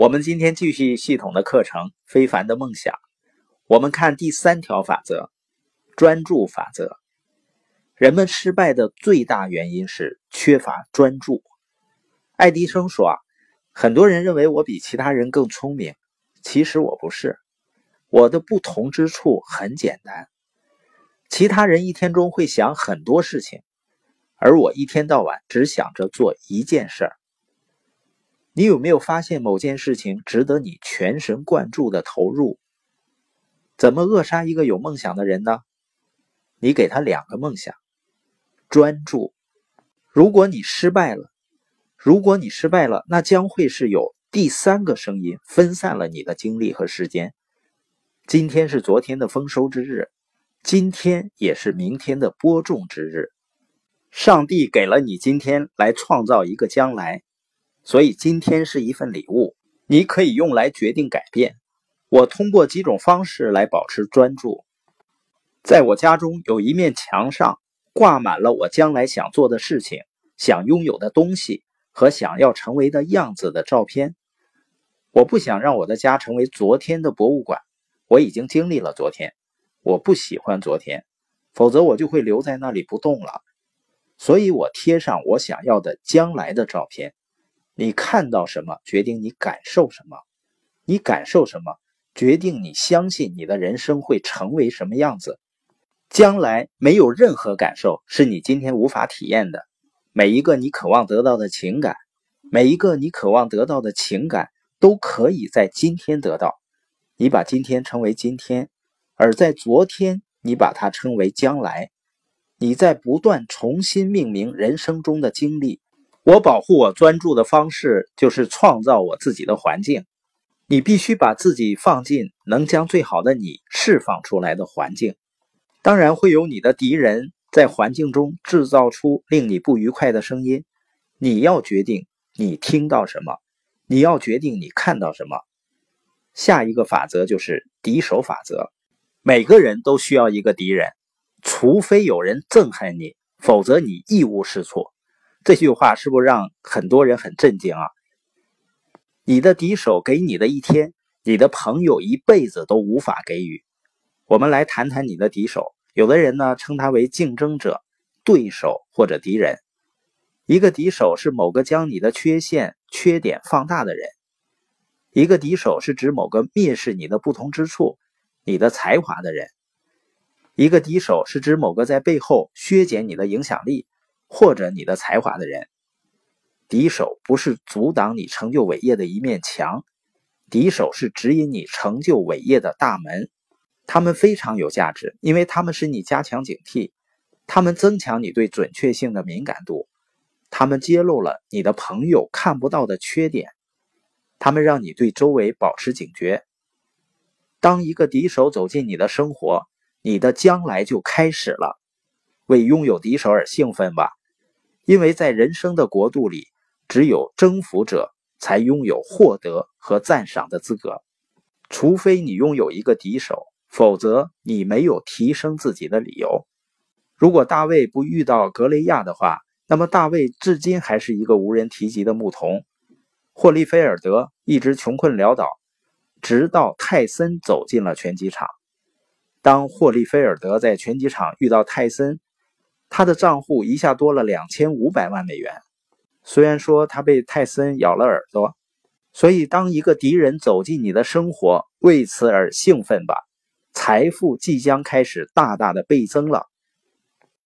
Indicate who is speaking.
Speaker 1: 我们今天继续系统的课程《非凡的梦想》，我们看第三条法则——专注法则。人们失败的最大原因是缺乏专注。爱迪生说：“啊，很多人认为我比其他人更聪明，其实我不是。我的不同之处很简单。其他人一天中会想很多事情，而我一天到晚只想着做一件事儿。”你有没有发现某件事情值得你全神贯注的投入？怎么扼杀一个有梦想的人呢？你给他两个梦想，专注。如果你失败了，如果你失败了，那将会是有第三个声音分散了你的精力和时间。今天是昨天的丰收之日，今天也是明天的播种之日。上帝给了你今天来创造一个将来。所以今天是一份礼物，你可以用来决定改变。我通过几种方式来保持专注。在我家中有一面墙上挂满了我将来想做的事情、想拥有的东西和想要成为的样子的照片。我不想让我的家成为昨天的博物馆。我已经经历了昨天，我不喜欢昨天，否则我就会留在那里不动了。所以我贴上我想要的将来的照片。你看到什么，决定你感受什么；你感受什么，决定你相信你的人生会成为什么样子。将来没有任何感受是你今天无法体验的。每一个你渴望得到的情感，每一个你渴望得到的情感，都可以在今天得到。你把今天称为今天，而在昨天，你把它称为将来。你在不断重新命名人生中的经历。我保护我专注的方式就是创造我自己的环境。你必须把自己放进能将最好的你释放出来的环境。当然会有你的敌人在环境中制造出令你不愉快的声音。你要决定你听到什么，你要决定你看到什么。下一个法则就是敌手法则。每个人都需要一个敌人，除非有人憎恨你，否则你一无是处。这句话是不是让很多人很震惊啊？你的敌手给你的一天，你的朋友一辈子都无法给予。我们来谈谈你的敌手。有的人呢称他为竞争者、对手或者敌人。一个敌手是某个将你的缺陷、缺点放大的人。一个敌手是指某个蔑视你的不同之处、你的才华的人。一个敌手是指某个在背后削减你的影响力。或者你的才华的人，敌手不是阻挡你成就伟业的一面墙，敌手是指引你成就伟业的大门。他们非常有价值，因为他们使你加强警惕，他们增强你对准确性的敏感度，他们揭露了你的朋友看不到的缺点，他们让你对周围保持警觉。当一个敌手走进你的生活，你的将来就开始了。为拥有敌手而兴奋吧。因为在人生的国度里，只有征服者才拥有获得和赞赏的资格。除非你拥有一个敌手，否则你没有提升自己的理由。如果大卫不遇到格雷亚的话，那么大卫至今还是一个无人提及的牧童。霍利菲尔德一直穷困潦倒，直到泰森走进了拳击场。当霍利菲尔德在拳击场遇到泰森，他的账户一下多了两千五百万美元。虽然说他被泰森咬了耳朵，所以当一个敌人走进你的生活，为此而兴奋吧，财富即将开始大大的倍增了。